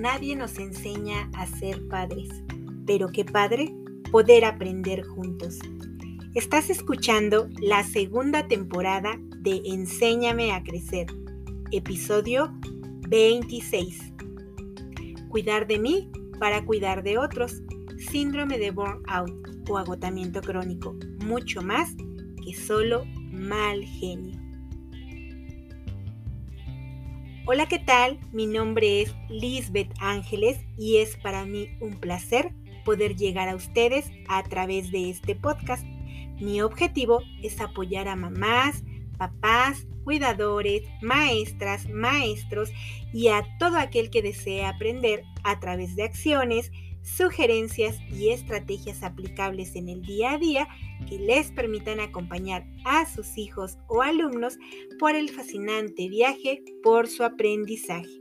nadie nos enseña a ser padres, pero qué padre poder aprender juntos. Estás escuchando la segunda temporada de Enséñame a Crecer, episodio 26. Cuidar de mí para cuidar de otros, síndrome de burnout o agotamiento crónico, mucho más que solo mal genio. Hola, ¿qué tal? Mi nombre es Lisbeth Ángeles y es para mí un placer poder llegar a ustedes a través de este podcast. Mi objetivo es apoyar a mamás, papás, cuidadores, maestras, maestros y a todo aquel que desee aprender a través de acciones, sugerencias y estrategias aplicables en el día a día que les permitan acompañar a sus hijos o alumnos por el fascinante viaje por su aprendizaje,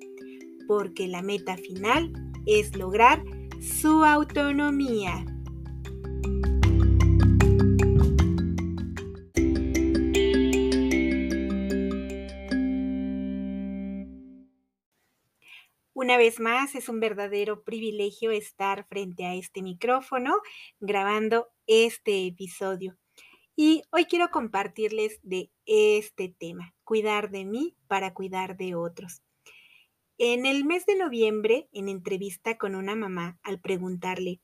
porque la meta final es lograr su autonomía. Una vez más, es un verdadero privilegio estar frente a este micrófono grabando este episodio. Y hoy quiero compartirles de este tema, cuidar de mí para cuidar de otros. En el mes de noviembre, en entrevista con una mamá, al preguntarle,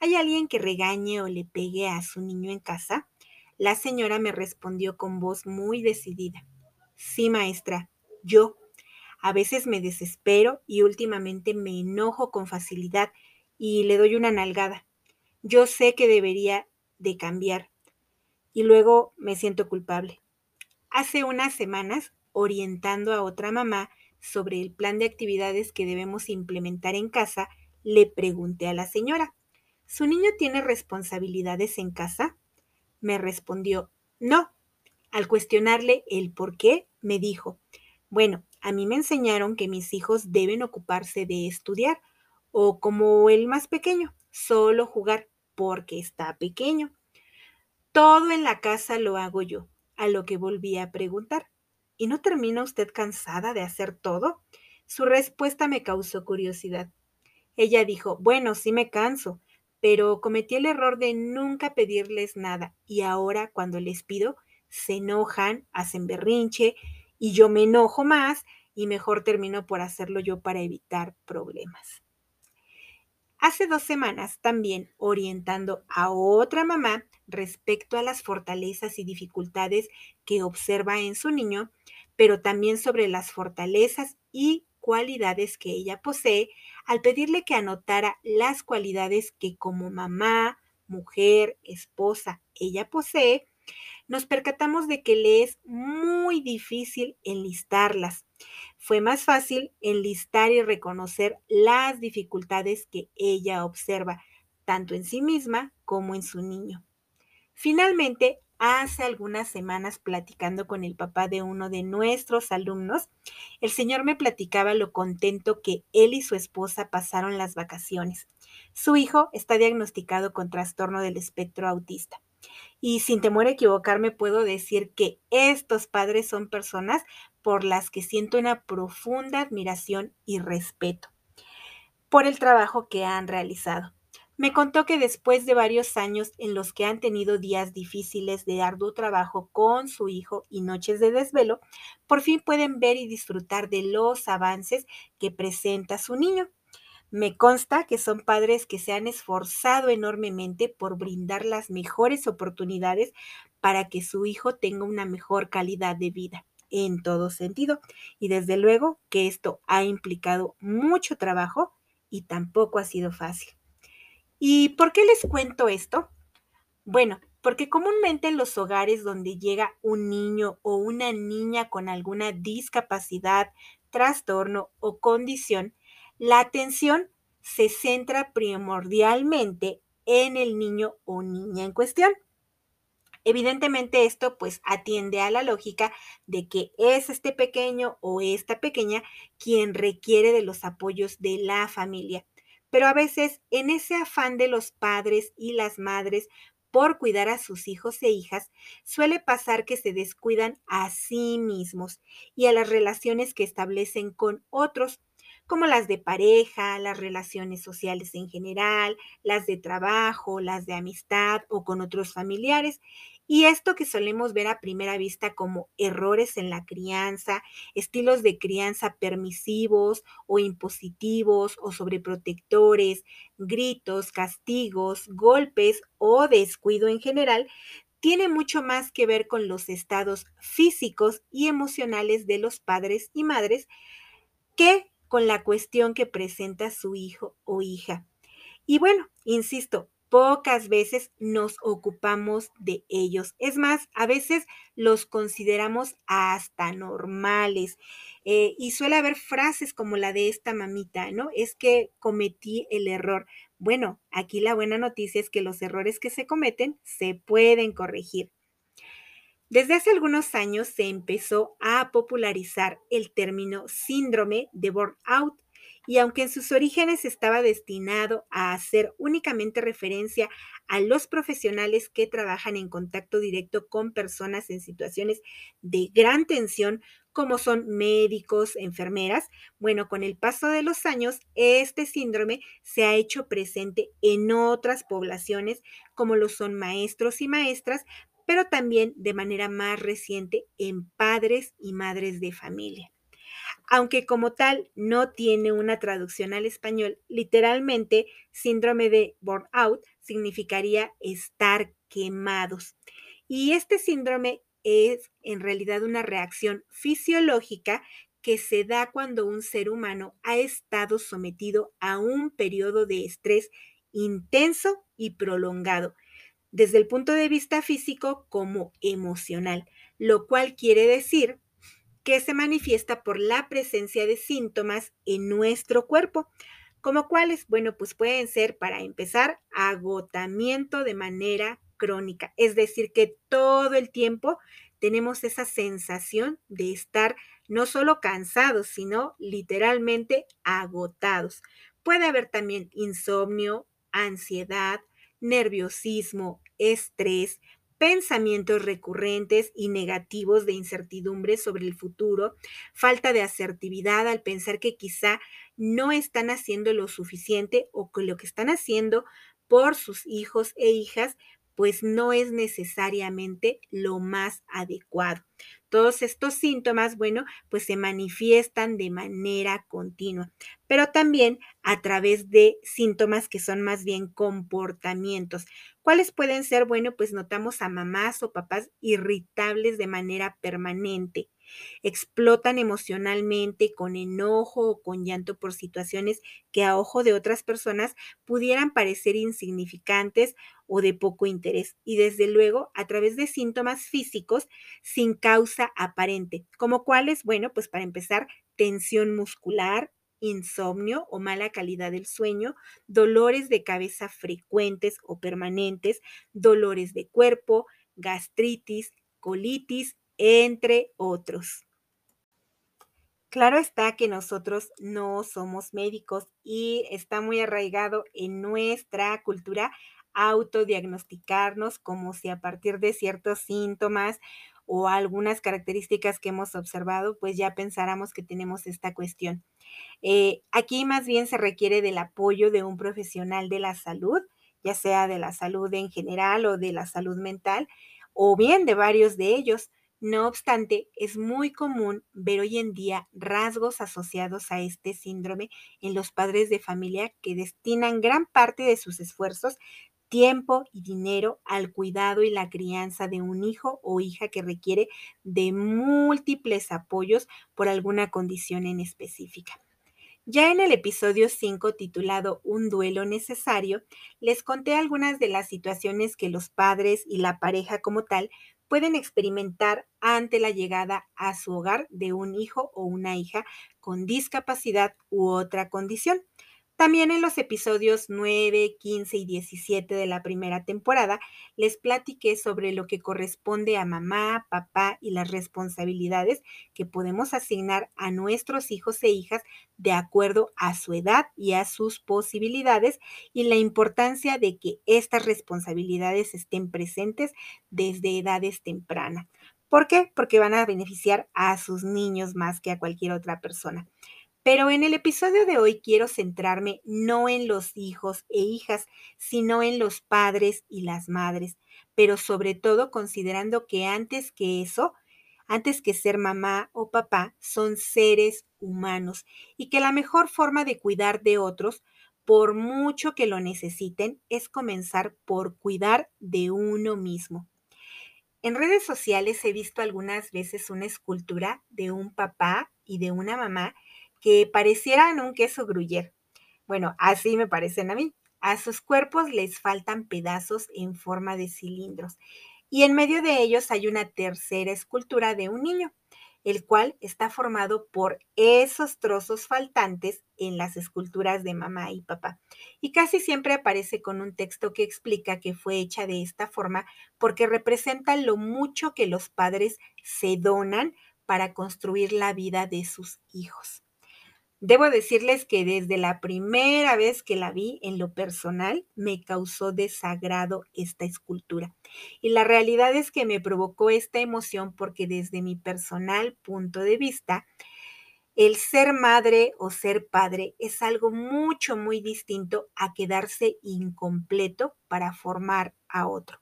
¿hay alguien que regañe o le pegue a su niño en casa? La señora me respondió con voz muy decidida, sí maestra, yo a veces me desespero y últimamente me enojo con facilidad y le doy una nalgada. Yo sé que debería de cambiar y luego me siento culpable. Hace unas semanas, orientando a otra mamá sobre el plan de actividades que debemos implementar en casa, le pregunté a la señora, ¿su niño tiene responsabilidades en casa? Me respondió, no. Al cuestionarle el por qué, me dijo, bueno, a mí me enseñaron que mis hijos deben ocuparse de estudiar o como el más pequeño, solo jugar porque está pequeño. Todo en la casa lo hago yo, a lo que volví a preguntar. ¿Y no termina usted cansada de hacer todo? Su respuesta me causó curiosidad. Ella dijo, bueno, sí me canso, pero cometí el error de nunca pedirles nada y ahora cuando les pido, se enojan, hacen berrinche y yo me enojo más y mejor termino por hacerlo yo para evitar problemas. Hace dos semanas también orientando a otra mamá respecto a las fortalezas y dificultades que observa en su niño, pero también sobre las fortalezas y cualidades que ella posee, al pedirle que anotara las cualidades que como mamá, mujer, esposa, ella posee, nos percatamos de que le es muy difícil enlistarlas. Fue más fácil enlistar y reconocer las dificultades que ella observa, tanto en sí misma como en su niño. Finalmente, hace algunas semanas platicando con el papá de uno de nuestros alumnos, el señor me platicaba lo contento que él y su esposa pasaron las vacaciones. Su hijo está diagnosticado con trastorno del espectro autista. Y sin temor a equivocarme, puedo decir que estos padres son personas por las que siento una profunda admiración y respeto por el trabajo que han realizado. Me contó que después de varios años en los que han tenido días difíciles de arduo trabajo con su hijo y noches de desvelo, por fin pueden ver y disfrutar de los avances que presenta su niño. Me consta que son padres que se han esforzado enormemente por brindar las mejores oportunidades para que su hijo tenga una mejor calidad de vida en todo sentido. Y desde luego que esto ha implicado mucho trabajo y tampoco ha sido fácil. ¿Y por qué les cuento esto? Bueno, porque comúnmente en los hogares donde llega un niño o una niña con alguna discapacidad, trastorno o condición, la atención se centra primordialmente en el niño o niña en cuestión. Evidentemente esto pues atiende a la lógica de que es este pequeño o esta pequeña quien requiere de los apoyos de la familia. Pero a veces en ese afán de los padres y las madres por cuidar a sus hijos e hijas, suele pasar que se descuidan a sí mismos y a las relaciones que establecen con otros, como las de pareja, las relaciones sociales en general, las de trabajo, las de amistad o con otros familiares. Y esto que solemos ver a primera vista como errores en la crianza, estilos de crianza permisivos o impositivos o sobreprotectores, gritos, castigos, golpes o descuido en general, tiene mucho más que ver con los estados físicos y emocionales de los padres y madres que con la cuestión que presenta su hijo o hija. Y bueno, insisto, pocas veces nos ocupamos de ellos. Es más, a veces los consideramos hasta normales. Eh, y suele haber frases como la de esta mamita, ¿no? Es que cometí el error. Bueno, aquí la buena noticia es que los errores que se cometen se pueden corregir. Desde hace algunos años se empezó a popularizar el término síndrome de burnout y aunque en sus orígenes estaba destinado a hacer únicamente referencia a los profesionales que trabajan en contacto directo con personas en situaciones de gran tensión, como son médicos, enfermeras, bueno, con el paso de los años, este síndrome se ha hecho presente en otras poblaciones, como lo son maestros y maestras, pero también de manera más reciente en padres y madres de familia aunque como tal no tiene una traducción al español, literalmente síndrome de burnout significaría estar quemados. Y este síndrome es en realidad una reacción fisiológica que se da cuando un ser humano ha estado sometido a un periodo de estrés intenso y prolongado, desde el punto de vista físico como emocional, lo cual quiere decir que se manifiesta por la presencia de síntomas en nuestro cuerpo, como cuáles, bueno, pues pueden ser, para empezar, agotamiento de manera crónica, es decir, que todo el tiempo tenemos esa sensación de estar no solo cansados, sino literalmente agotados. Puede haber también insomnio, ansiedad, nerviosismo, estrés, pensamientos recurrentes y negativos de incertidumbre sobre el futuro, falta de asertividad al pensar que quizá no están haciendo lo suficiente o que lo que están haciendo por sus hijos e hijas pues no es necesariamente lo más adecuado. Todos estos síntomas, bueno, pues se manifiestan de manera continua, pero también a través de síntomas que son más bien comportamientos. ¿Cuáles pueden ser? Bueno, pues notamos a mamás o papás irritables de manera permanente, explotan emocionalmente con enojo o con llanto por situaciones que a ojo de otras personas pudieran parecer insignificantes o de poco interés. Y desde luego a través de síntomas físicos sin causa aparente, como cuáles, bueno, pues para empezar, tensión muscular, insomnio o mala calidad del sueño, dolores de cabeza frecuentes o permanentes, dolores de cuerpo, gastritis, colitis, entre otros. Claro está que nosotros no somos médicos y está muy arraigado en nuestra cultura autodiagnosticarnos como si a partir de ciertos síntomas o algunas características que hemos observado, pues ya pensáramos que tenemos esta cuestión. Eh, aquí más bien se requiere del apoyo de un profesional de la salud, ya sea de la salud en general o de la salud mental, o bien de varios de ellos, no obstante, es muy común ver hoy en día rasgos asociados a este síndrome en los padres de familia que destinan gran parte de sus esfuerzos, tiempo y dinero al cuidado y la crianza de un hijo o hija que requiere de múltiples apoyos por alguna condición en específica. Ya en el episodio 5 titulado Un duelo necesario, les conté algunas de las situaciones que los padres y la pareja como tal pueden experimentar ante la llegada a su hogar de un hijo o una hija con discapacidad u otra condición. También en los episodios 9, 15 y 17 de la primera temporada les platiqué sobre lo que corresponde a mamá, papá y las responsabilidades que podemos asignar a nuestros hijos e hijas de acuerdo a su edad y a sus posibilidades y la importancia de que estas responsabilidades estén presentes desde edades tempranas. ¿Por qué? Porque van a beneficiar a sus niños más que a cualquier otra persona. Pero en el episodio de hoy quiero centrarme no en los hijos e hijas, sino en los padres y las madres, pero sobre todo considerando que antes que eso, antes que ser mamá o papá, son seres humanos y que la mejor forma de cuidar de otros, por mucho que lo necesiten, es comenzar por cuidar de uno mismo. En redes sociales he visto algunas veces una escultura de un papá y de una mamá que parecieran un queso gruyer. Bueno, así me parecen a mí. A sus cuerpos les faltan pedazos en forma de cilindros y en medio de ellos hay una tercera escultura de un niño el cual está formado por esos trozos faltantes en las esculturas de mamá y papá. Y casi siempre aparece con un texto que explica que fue hecha de esta forma porque representa lo mucho que los padres se donan para construir la vida de sus hijos. Debo decirles que desde la primera vez que la vi en lo personal me causó desagrado esta escultura. Y la realidad es que me provocó esta emoción porque desde mi personal punto de vista, el ser madre o ser padre es algo mucho, muy distinto a quedarse incompleto para formar a otro.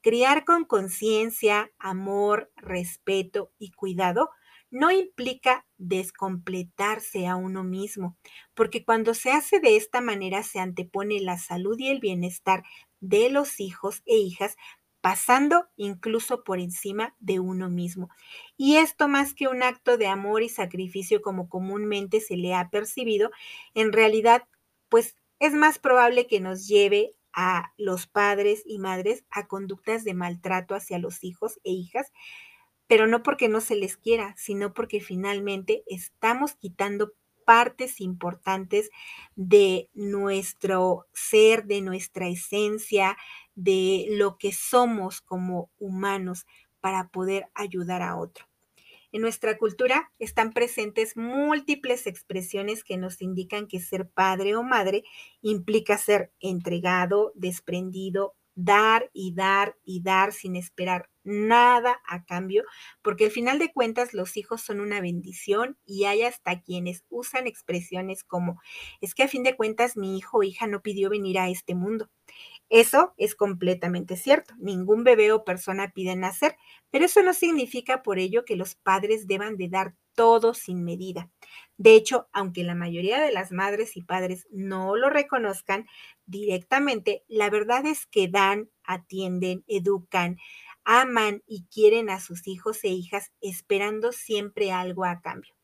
Criar con conciencia, amor, respeto y cuidado no implica descompletarse a uno mismo, porque cuando se hace de esta manera se antepone la salud y el bienestar de los hijos e hijas, pasando incluso por encima de uno mismo. Y esto más que un acto de amor y sacrificio como comúnmente se le ha percibido, en realidad, pues es más probable que nos lleve a los padres y madres a conductas de maltrato hacia los hijos e hijas, pero no porque no se les quiera, sino porque finalmente estamos quitando partes importantes de nuestro ser, de nuestra esencia, de lo que somos como humanos para poder ayudar a otro. En nuestra cultura están presentes múltiples expresiones que nos indican que ser padre o madre implica ser entregado, desprendido, dar y dar y dar sin esperar nada a cambio, porque al final de cuentas los hijos son una bendición y hay hasta quienes usan expresiones como, es que a fin de cuentas mi hijo o hija no pidió venir a este mundo. Eso es completamente cierto. Ningún bebé o persona pide nacer, pero eso no significa por ello que los padres deban de dar todo sin medida. De hecho, aunque la mayoría de las madres y padres no lo reconozcan directamente, la verdad es que dan, atienden, educan, aman y quieren a sus hijos e hijas esperando siempre algo a cambio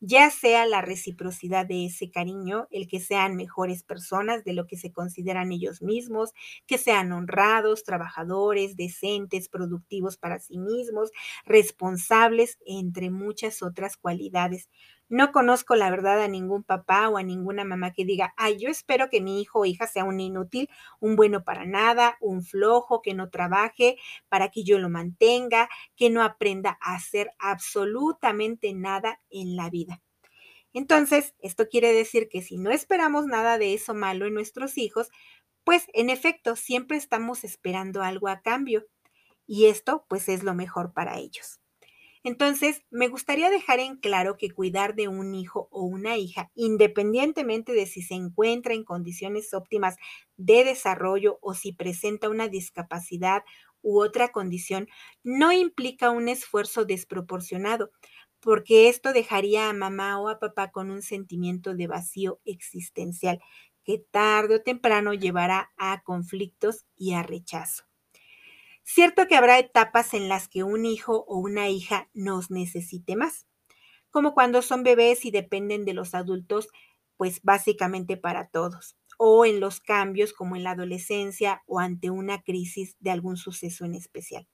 ya sea la reciprocidad de ese cariño, el que sean mejores personas de lo que se consideran ellos mismos, que sean honrados, trabajadores, decentes, productivos para sí mismos, responsables, entre muchas otras cualidades. No conozco la verdad a ningún papá o a ninguna mamá que diga, ay, yo espero que mi hijo o hija sea un inútil, un bueno para nada, un flojo, que no trabaje para que yo lo mantenga, que no aprenda a hacer absolutamente nada en la vida. Entonces, esto quiere decir que si no esperamos nada de eso malo en nuestros hijos, pues en efecto siempre estamos esperando algo a cambio. Y esto pues es lo mejor para ellos. Entonces, me gustaría dejar en claro que cuidar de un hijo o una hija, independientemente de si se encuentra en condiciones óptimas de desarrollo o si presenta una discapacidad u otra condición, no implica un esfuerzo desproporcionado, porque esto dejaría a mamá o a papá con un sentimiento de vacío existencial que tarde o temprano llevará a conflictos y a rechazo. Cierto que habrá etapas en las que un hijo o una hija nos necesite más, como cuando son bebés y dependen de los adultos, pues básicamente para todos, o en los cambios como en la adolescencia o ante una crisis de algún suceso en especial.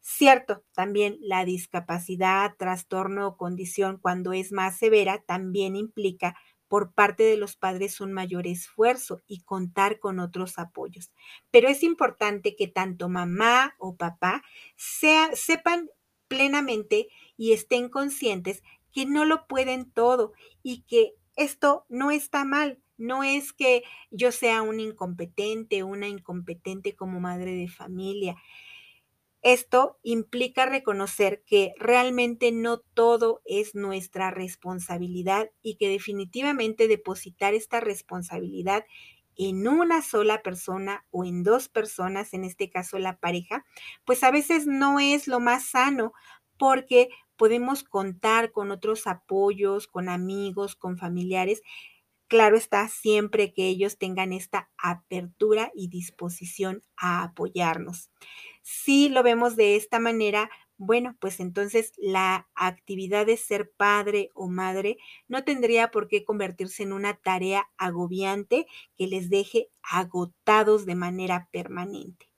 Cierto, también la discapacidad, trastorno o condición cuando es más severa también implica por parte de los padres un mayor esfuerzo y contar con otros apoyos. Pero es importante que tanto mamá o papá sepan plenamente y estén conscientes que no lo pueden todo y que esto no está mal. No es que yo sea un incompetente, una incompetente como madre de familia. Esto implica reconocer que realmente no todo es nuestra responsabilidad y que definitivamente depositar esta responsabilidad en una sola persona o en dos personas, en este caso la pareja, pues a veces no es lo más sano porque podemos contar con otros apoyos, con amigos, con familiares. Claro está, siempre que ellos tengan esta apertura y disposición a apoyarnos. Si lo vemos de esta manera, bueno, pues entonces la actividad de ser padre o madre no tendría por qué convertirse en una tarea agobiante que les deje agotados de manera permanente.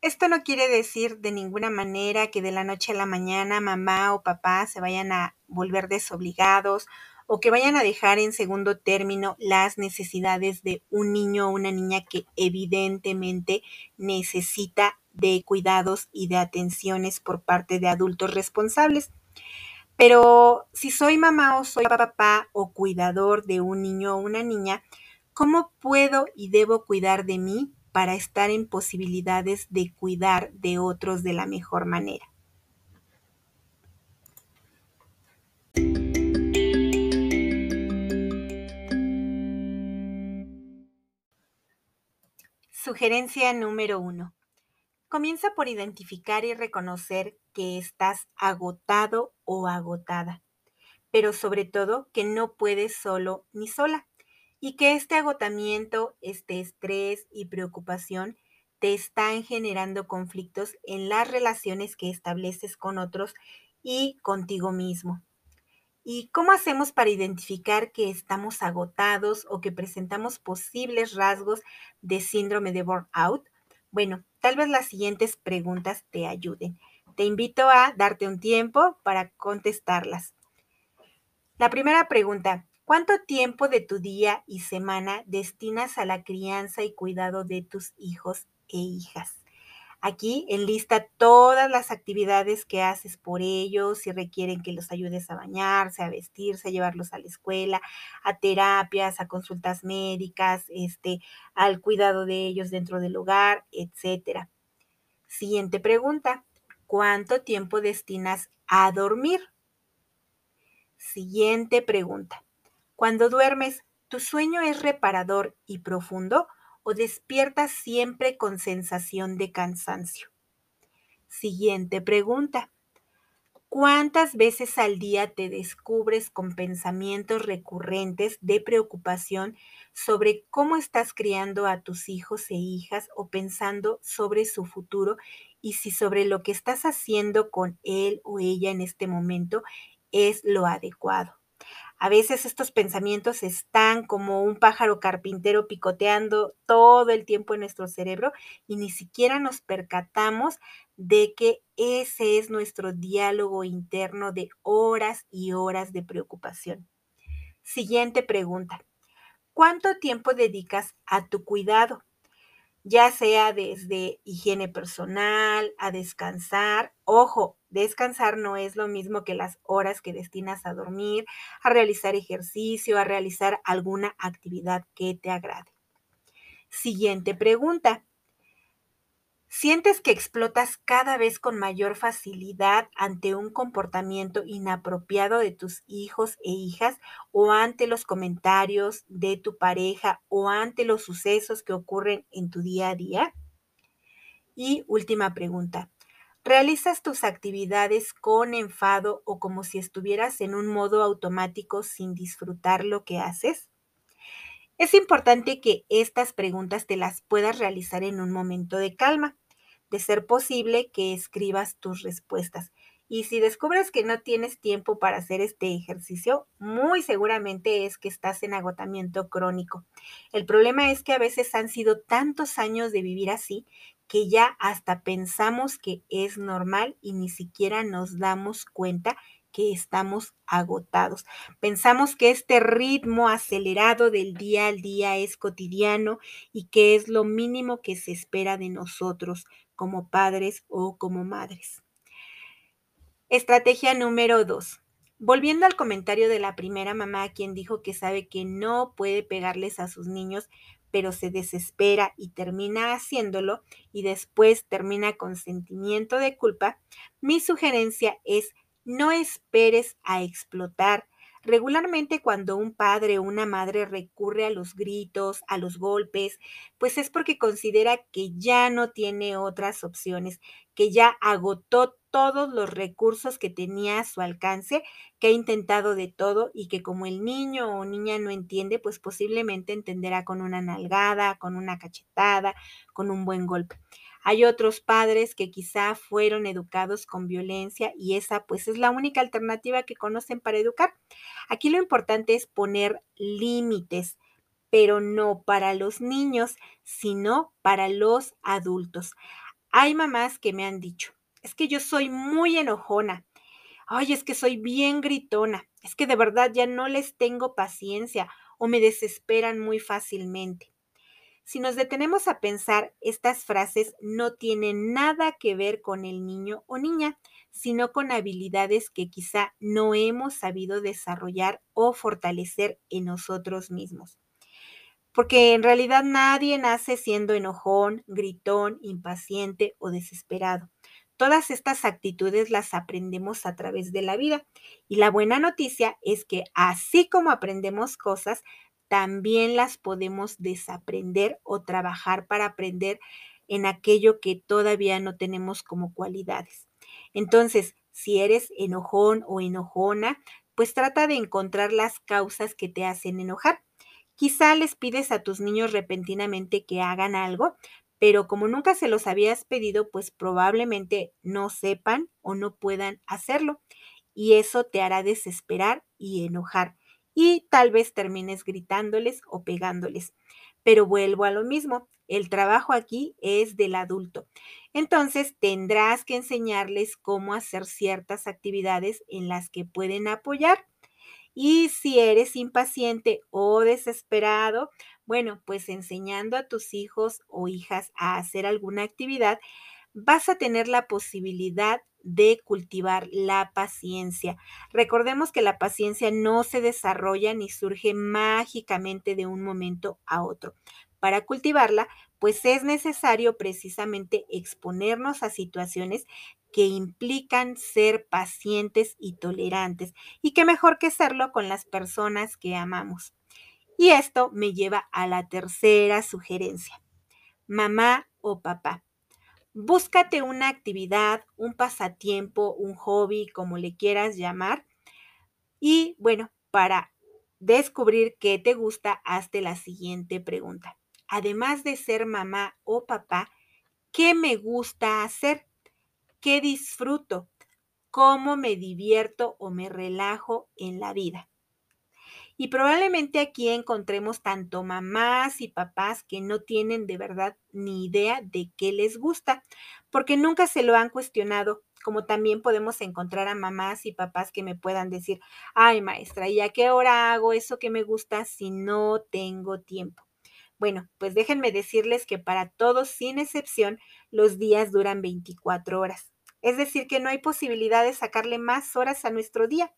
Esto no quiere decir de ninguna manera que de la noche a la mañana mamá o papá se vayan a volver desobligados o que vayan a dejar en segundo término las necesidades de un niño o una niña que evidentemente necesita de cuidados y de atenciones por parte de adultos responsables. Pero si soy mamá o soy papá o cuidador de un niño o una niña, ¿cómo puedo y debo cuidar de mí para estar en posibilidades de cuidar de otros de la mejor manera. Sugerencia número uno. Comienza por identificar y reconocer que estás agotado o agotada, pero sobre todo que no puedes solo ni sola y que este agotamiento, este estrés y preocupación te están generando conflictos en las relaciones que estableces con otros y contigo mismo. ¿Y cómo hacemos para identificar que estamos agotados o que presentamos posibles rasgos de síndrome de burnout? Bueno, tal vez las siguientes preguntas te ayuden. Te invito a darte un tiempo para contestarlas. La primera pregunta, ¿Cuánto tiempo de tu día y semana destinas a la crianza y cuidado de tus hijos e hijas? Aquí enlista todas las actividades que haces por ellos, si requieren que los ayudes a bañarse, a vestirse, a llevarlos a la escuela, a terapias, a consultas médicas, este, al cuidado de ellos dentro del hogar, etcétera. Siguiente pregunta. ¿Cuánto tiempo destinas a dormir? Siguiente pregunta. Cuando duermes, ¿tu sueño es reparador y profundo o despiertas siempre con sensación de cansancio? Siguiente pregunta. ¿Cuántas veces al día te descubres con pensamientos recurrentes de preocupación sobre cómo estás criando a tus hijos e hijas o pensando sobre su futuro y si sobre lo que estás haciendo con él o ella en este momento es lo adecuado? A veces estos pensamientos están como un pájaro carpintero picoteando todo el tiempo en nuestro cerebro y ni siquiera nos percatamos de que ese es nuestro diálogo interno de horas y horas de preocupación. Siguiente pregunta. ¿Cuánto tiempo dedicas a tu cuidado? Ya sea desde higiene personal, a descansar. Ojo, descansar no es lo mismo que las horas que destinas a dormir, a realizar ejercicio, a realizar alguna actividad que te agrade. Siguiente pregunta. ¿Sientes que explotas cada vez con mayor facilidad ante un comportamiento inapropiado de tus hijos e hijas o ante los comentarios de tu pareja o ante los sucesos que ocurren en tu día a día? Y última pregunta. ¿Realizas tus actividades con enfado o como si estuvieras en un modo automático sin disfrutar lo que haces? Es importante que estas preguntas te las puedas realizar en un momento de calma de ser posible que escribas tus respuestas. Y si descubres que no tienes tiempo para hacer este ejercicio, muy seguramente es que estás en agotamiento crónico. El problema es que a veces han sido tantos años de vivir así que ya hasta pensamos que es normal y ni siquiera nos damos cuenta que estamos agotados. Pensamos que este ritmo acelerado del día al día es cotidiano y que es lo mínimo que se espera de nosotros como padres o como madres. Estrategia número dos. Volviendo al comentario de la primera mamá, quien dijo que sabe que no puede pegarles a sus niños, pero se desespera y termina haciéndolo y después termina con sentimiento de culpa, mi sugerencia es no esperes a explotar. Regularmente cuando un padre o una madre recurre a los gritos, a los golpes, pues es porque considera que ya no tiene otras opciones, que ya agotó todos los recursos que tenía a su alcance, que ha intentado de todo y que como el niño o niña no entiende, pues posiblemente entenderá con una nalgada, con una cachetada, con un buen golpe. Hay otros padres que quizá fueron educados con violencia y esa pues es la única alternativa que conocen para educar. Aquí lo importante es poner límites, pero no para los niños, sino para los adultos. Hay mamás que me han dicho, es que yo soy muy enojona. Ay, es que soy bien gritona. Es que de verdad ya no les tengo paciencia o me desesperan muy fácilmente. Si nos detenemos a pensar, estas frases no tienen nada que ver con el niño o niña, sino con habilidades que quizá no hemos sabido desarrollar o fortalecer en nosotros mismos. Porque en realidad nadie nace siendo enojón, gritón, impaciente o desesperado. Todas estas actitudes las aprendemos a través de la vida. Y la buena noticia es que así como aprendemos cosas, también las podemos desaprender o trabajar para aprender en aquello que todavía no tenemos como cualidades. Entonces, si eres enojón o enojona, pues trata de encontrar las causas que te hacen enojar. Quizá les pides a tus niños repentinamente que hagan algo, pero como nunca se los habías pedido, pues probablemente no sepan o no puedan hacerlo. Y eso te hará desesperar y enojar y tal vez termines gritándoles o pegándoles. Pero vuelvo a lo mismo, el trabajo aquí es del adulto. Entonces tendrás que enseñarles cómo hacer ciertas actividades en las que pueden apoyar. Y si eres impaciente o desesperado, bueno, pues enseñando a tus hijos o hijas a hacer alguna actividad, vas a tener la posibilidad de cultivar la paciencia. Recordemos que la paciencia no se desarrolla ni surge mágicamente de un momento a otro. Para cultivarla, pues es necesario precisamente exponernos a situaciones que implican ser pacientes y tolerantes. Y qué mejor que serlo con las personas que amamos. Y esto me lleva a la tercera sugerencia. Mamá o papá. Búscate una actividad, un pasatiempo, un hobby, como le quieras llamar. Y bueno, para descubrir qué te gusta, hazte la siguiente pregunta. Además de ser mamá o papá, ¿qué me gusta hacer? ¿Qué disfruto? ¿Cómo me divierto o me relajo en la vida? Y probablemente aquí encontremos tanto mamás y papás que no tienen de verdad ni idea de qué les gusta, porque nunca se lo han cuestionado, como también podemos encontrar a mamás y papás que me puedan decir, ay maestra, ¿y a qué hora hago eso que me gusta si no tengo tiempo? Bueno, pues déjenme decirles que para todos, sin excepción, los días duran 24 horas. Es decir, que no hay posibilidad de sacarle más horas a nuestro día.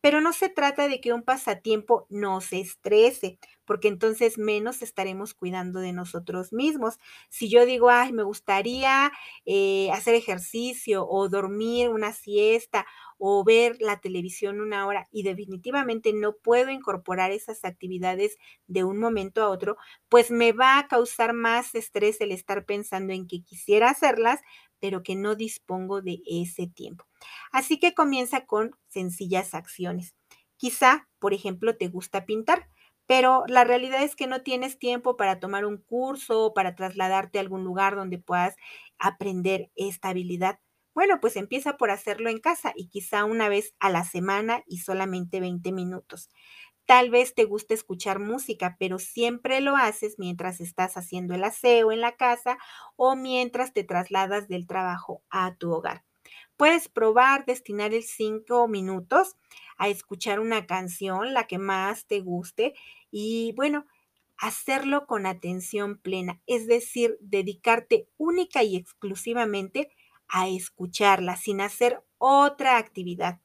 Pero no se trata de que un pasatiempo nos estrese, porque entonces menos estaremos cuidando de nosotros mismos. Si yo digo, ay, me gustaría eh, hacer ejercicio o dormir una siesta o ver la televisión una hora y definitivamente no puedo incorporar esas actividades de un momento a otro, pues me va a causar más estrés el estar pensando en que quisiera hacerlas, pero que no dispongo de ese tiempo. Así que comienza con sencillas acciones. Quizá, por ejemplo, te gusta pintar, pero la realidad es que no tienes tiempo para tomar un curso o para trasladarte a algún lugar donde puedas aprender esta habilidad. Bueno, pues empieza por hacerlo en casa y quizá una vez a la semana y solamente 20 minutos. Tal vez te guste escuchar música, pero siempre lo haces mientras estás haciendo el aseo en la casa o mientras te trasladas del trabajo a tu hogar. Puedes probar destinar el cinco minutos a escuchar una canción, la que más te guste, y bueno, hacerlo con atención plena, es decir, dedicarte única y exclusivamente a escucharla sin hacer otra actividad.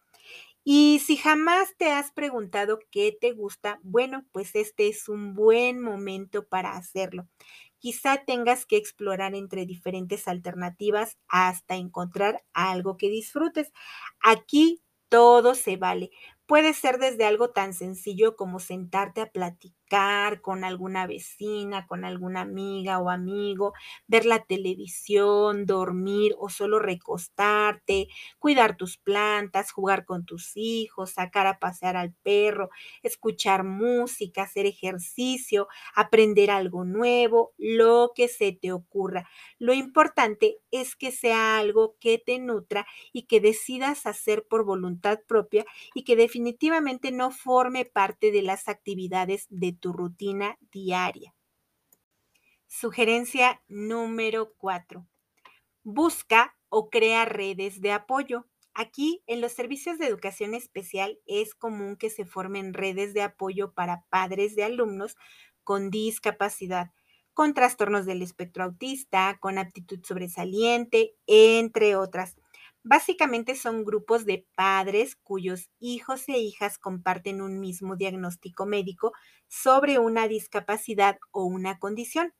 Y si jamás te has preguntado qué te gusta, bueno, pues este es un buen momento para hacerlo. Quizá tengas que explorar entre diferentes alternativas hasta encontrar algo que disfrutes. Aquí todo se vale. Puede ser desde algo tan sencillo como sentarte a platicar con alguna vecina, con alguna amiga o amigo, ver la televisión, dormir o solo recostarte, cuidar tus plantas, jugar con tus hijos, sacar a pasear al perro, escuchar música, hacer ejercicio, aprender algo nuevo, lo que se te ocurra. Lo importante es que sea algo que te nutra y que decidas hacer por voluntad propia y que definitivamente no forme parte de las actividades de tu rutina diaria. Sugerencia número 4. Busca o crea redes de apoyo. Aquí, en los servicios de educación especial, es común que se formen redes de apoyo para padres de alumnos con discapacidad, con trastornos del espectro autista, con aptitud sobresaliente, entre otras. Básicamente son grupos de padres cuyos hijos e hijas comparten un mismo diagnóstico médico sobre una discapacidad o una condición.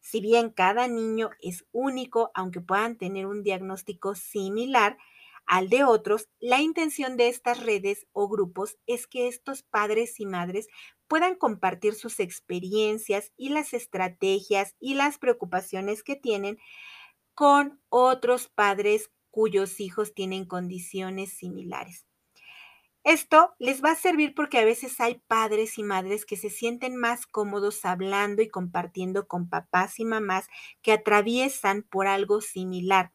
Si bien cada niño es único, aunque puedan tener un diagnóstico similar al de otros, la intención de estas redes o grupos es que estos padres y madres puedan compartir sus experiencias y las estrategias y las preocupaciones que tienen con otros padres cuyos hijos tienen condiciones similares. Esto les va a servir porque a veces hay padres y madres que se sienten más cómodos hablando y compartiendo con papás y mamás que atraviesan por algo similar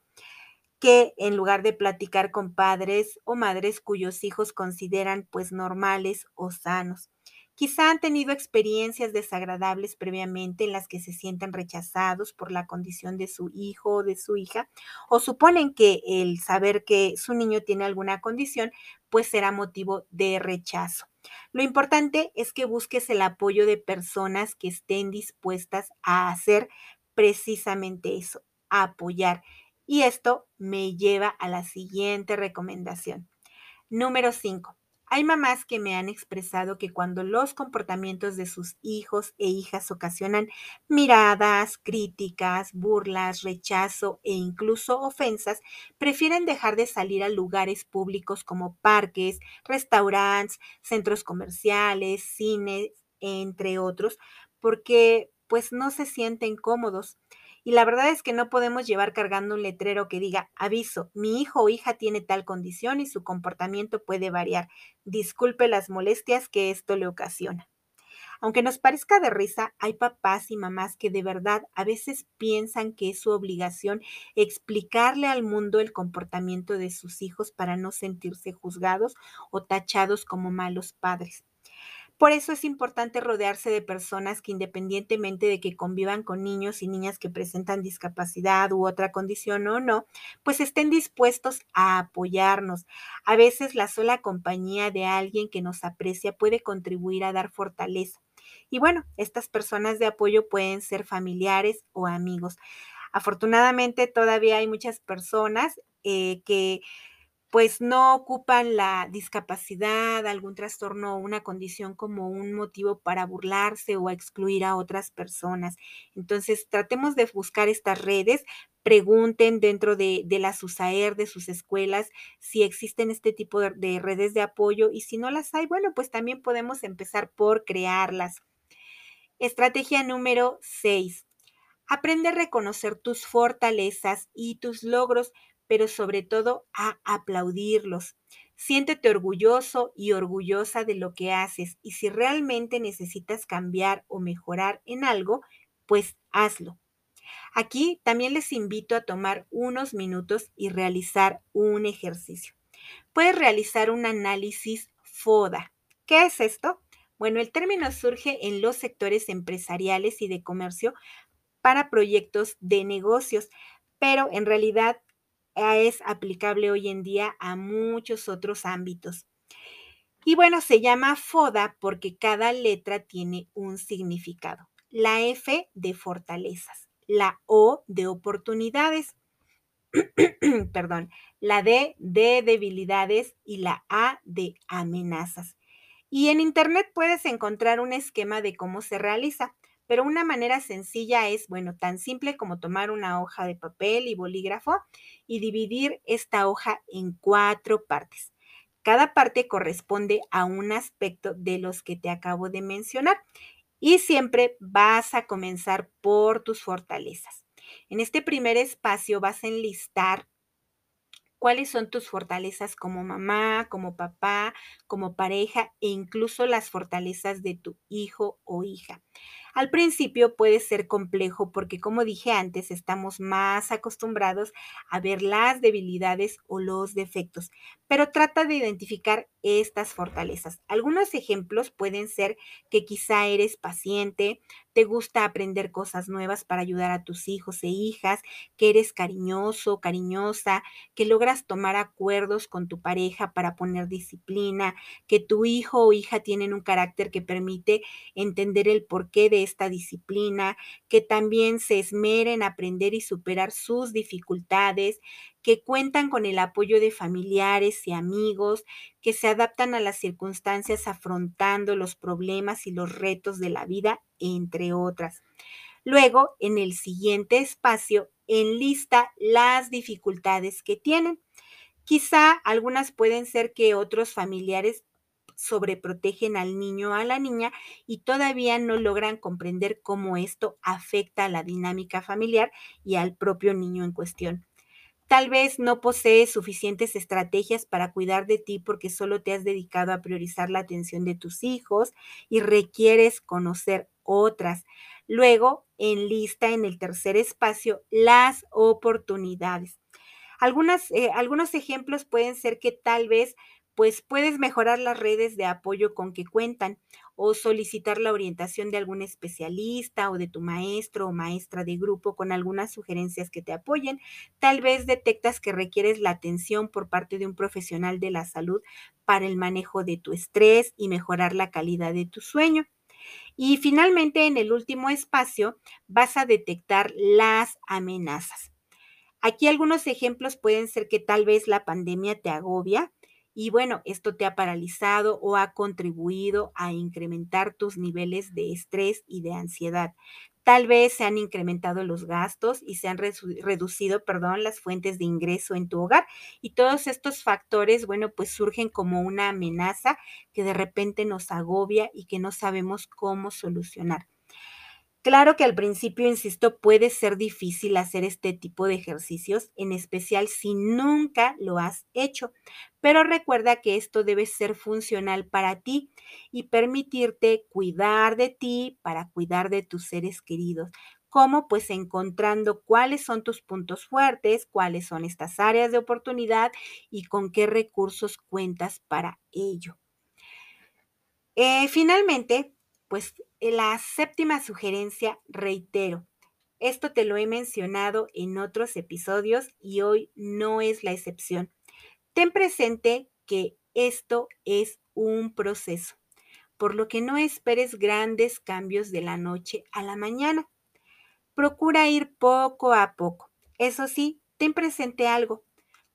que en lugar de platicar con padres o madres cuyos hijos consideran pues normales o sanos. Quizá han tenido experiencias desagradables previamente en las que se sienten rechazados por la condición de su hijo o de su hija, o suponen que el saber que su niño tiene alguna condición, pues será motivo de rechazo. Lo importante es que busques el apoyo de personas que estén dispuestas a hacer precisamente eso, a apoyar. Y esto me lleva a la siguiente recomendación. Número 5. Hay mamás que me han expresado que cuando los comportamientos de sus hijos e hijas ocasionan miradas, críticas, burlas, rechazo e incluso ofensas, prefieren dejar de salir a lugares públicos como parques, restaurantes, centros comerciales, cines, entre otros, porque pues no se sienten cómodos. Y la verdad es que no podemos llevar cargando un letrero que diga, aviso, mi hijo o hija tiene tal condición y su comportamiento puede variar. Disculpe las molestias que esto le ocasiona. Aunque nos parezca de risa, hay papás y mamás que de verdad a veces piensan que es su obligación explicarle al mundo el comportamiento de sus hijos para no sentirse juzgados o tachados como malos padres. Por eso es importante rodearse de personas que independientemente de que convivan con niños y niñas que presentan discapacidad u otra condición o no, pues estén dispuestos a apoyarnos. A veces la sola compañía de alguien que nos aprecia puede contribuir a dar fortaleza. Y bueno, estas personas de apoyo pueden ser familiares o amigos. Afortunadamente todavía hay muchas personas eh, que pues no ocupan la discapacidad, algún trastorno o una condición como un motivo para burlarse o excluir a otras personas. Entonces, tratemos de buscar estas redes, pregunten dentro de, de la SUSAER, de sus escuelas, si existen este tipo de, de redes de apoyo y si no las hay, bueno, pues también podemos empezar por crearlas. Estrategia número 6. Aprende a reconocer tus fortalezas y tus logros pero sobre todo a aplaudirlos. Siéntete orgulloso y orgullosa de lo que haces y si realmente necesitas cambiar o mejorar en algo, pues hazlo. Aquí también les invito a tomar unos minutos y realizar un ejercicio. Puedes realizar un análisis FODA. ¿Qué es esto? Bueno, el término surge en los sectores empresariales y de comercio para proyectos de negocios, pero en realidad es aplicable hoy en día a muchos otros ámbitos. Y bueno, se llama FODA porque cada letra tiene un significado. La F de fortalezas, la O de oportunidades, perdón, la D de debilidades y la A de amenazas. Y en Internet puedes encontrar un esquema de cómo se realiza, pero una manera sencilla es, bueno, tan simple como tomar una hoja de papel y bolígrafo y dividir esta hoja en cuatro partes. Cada parte corresponde a un aspecto de los que te acabo de mencionar y siempre vas a comenzar por tus fortalezas. En este primer espacio vas a enlistar cuáles son tus fortalezas como mamá, como papá, como pareja e incluso las fortalezas de tu hijo o hija. Al principio puede ser complejo porque, como dije antes, estamos más acostumbrados a ver las debilidades o los defectos, pero trata de identificar estas fortalezas. Algunos ejemplos pueden ser que quizá eres paciente, te gusta aprender cosas nuevas para ayudar a tus hijos e hijas, que eres cariñoso, cariñosa, que logras tomar acuerdos con tu pareja para poner disciplina, que tu hijo o hija tienen un carácter que permite entender el porqué de esta disciplina, que también se esmeren en aprender y superar sus dificultades, que cuentan con el apoyo de familiares y amigos, que se adaptan a las circunstancias afrontando los problemas y los retos de la vida, entre otras. Luego, en el siguiente espacio, enlista las dificultades que tienen. Quizá algunas pueden ser que otros familiares sobreprotegen al niño o a la niña y todavía no logran comprender cómo esto afecta a la dinámica familiar y al propio niño en cuestión. Tal vez no posees suficientes estrategias para cuidar de ti porque solo te has dedicado a priorizar la atención de tus hijos y requieres conocer otras. Luego, enlista en el tercer espacio las oportunidades. Algunas, eh, algunos ejemplos pueden ser que tal vez pues puedes mejorar las redes de apoyo con que cuentan o solicitar la orientación de algún especialista o de tu maestro o maestra de grupo con algunas sugerencias que te apoyen. Tal vez detectas que requieres la atención por parte de un profesional de la salud para el manejo de tu estrés y mejorar la calidad de tu sueño. Y finalmente, en el último espacio, vas a detectar las amenazas. Aquí algunos ejemplos pueden ser que tal vez la pandemia te agobia, y bueno, esto te ha paralizado o ha contribuido a incrementar tus niveles de estrés y de ansiedad. Tal vez se han incrementado los gastos y se han reducido, perdón, las fuentes de ingreso en tu hogar. Y todos estos factores, bueno, pues surgen como una amenaza que de repente nos agobia y que no sabemos cómo solucionar. Claro que al principio, insisto, puede ser difícil hacer este tipo de ejercicios, en especial si nunca lo has hecho, pero recuerda que esto debe ser funcional para ti y permitirte cuidar de ti para cuidar de tus seres queridos. ¿Cómo? Pues encontrando cuáles son tus puntos fuertes, cuáles son estas áreas de oportunidad y con qué recursos cuentas para ello. Eh, finalmente, pues la séptima sugerencia, reitero, esto te lo he mencionado en otros episodios y hoy no es la excepción. Ten presente que esto es un proceso, por lo que no esperes grandes cambios de la noche a la mañana. Procura ir poco a poco. Eso sí, ten presente algo.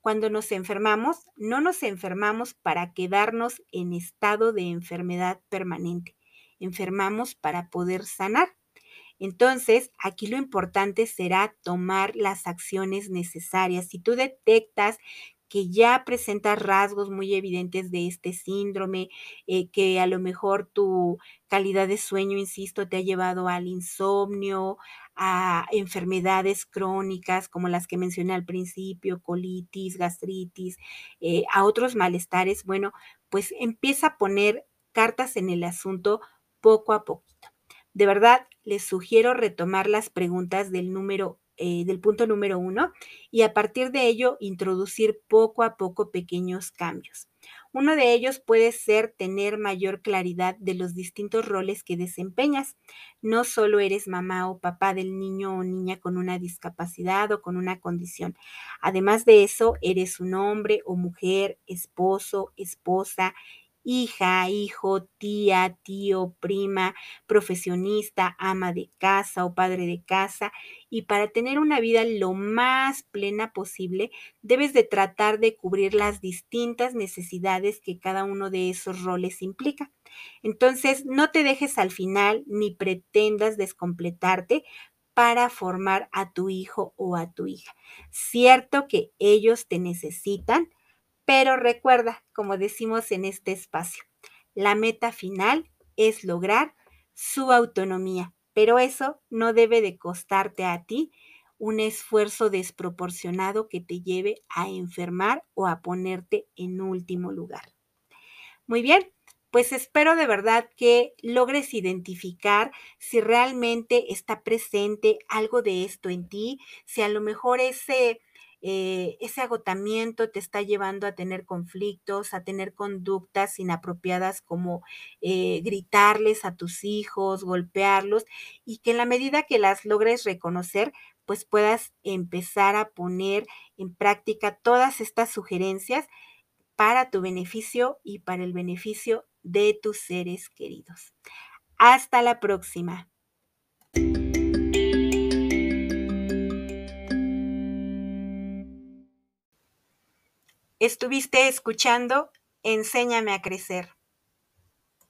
Cuando nos enfermamos, no nos enfermamos para quedarnos en estado de enfermedad permanente enfermamos para poder sanar. Entonces, aquí lo importante será tomar las acciones necesarias. Si tú detectas que ya presentas rasgos muy evidentes de este síndrome, eh, que a lo mejor tu calidad de sueño, insisto, te ha llevado al insomnio, a enfermedades crónicas como las que mencioné al principio, colitis, gastritis, eh, a otros malestares, bueno, pues empieza a poner cartas en el asunto poco a poquito. De verdad, les sugiero retomar las preguntas del número eh, del punto número uno y a partir de ello introducir poco a poco pequeños cambios. Uno de ellos puede ser tener mayor claridad de los distintos roles que desempeñas. No solo eres mamá o papá del niño o niña con una discapacidad o con una condición. Además de eso, eres un hombre o mujer, esposo, esposa, hija, hijo, tía, tío, prima, profesionista, ama de casa o padre de casa. Y para tener una vida lo más plena posible, debes de tratar de cubrir las distintas necesidades que cada uno de esos roles implica. Entonces, no te dejes al final ni pretendas descompletarte para formar a tu hijo o a tu hija. Cierto que ellos te necesitan, pero recuerda, como decimos en este espacio, la meta final es lograr su autonomía, pero eso no debe de costarte a ti un esfuerzo desproporcionado que te lleve a enfermar o a ponerte en último lugar. Muy bien, pues espero de verdad que logres identificar si realmente está presente algo de esto en ti, si a lo mejor ese, eh, ese agotamiento te está llevando a tener conflictos, a tener conductas inapropiadas como eh, gritarles a tus hijos, golpearlos, y que en la medida que las logres reconocer, pues puedas empezar a poner en práctica todas estas sugerencias para tu beneficio y para el beneficio de tus seres queridos. Hasta la próxima. Estuviste escuchando Enséñame a crecer.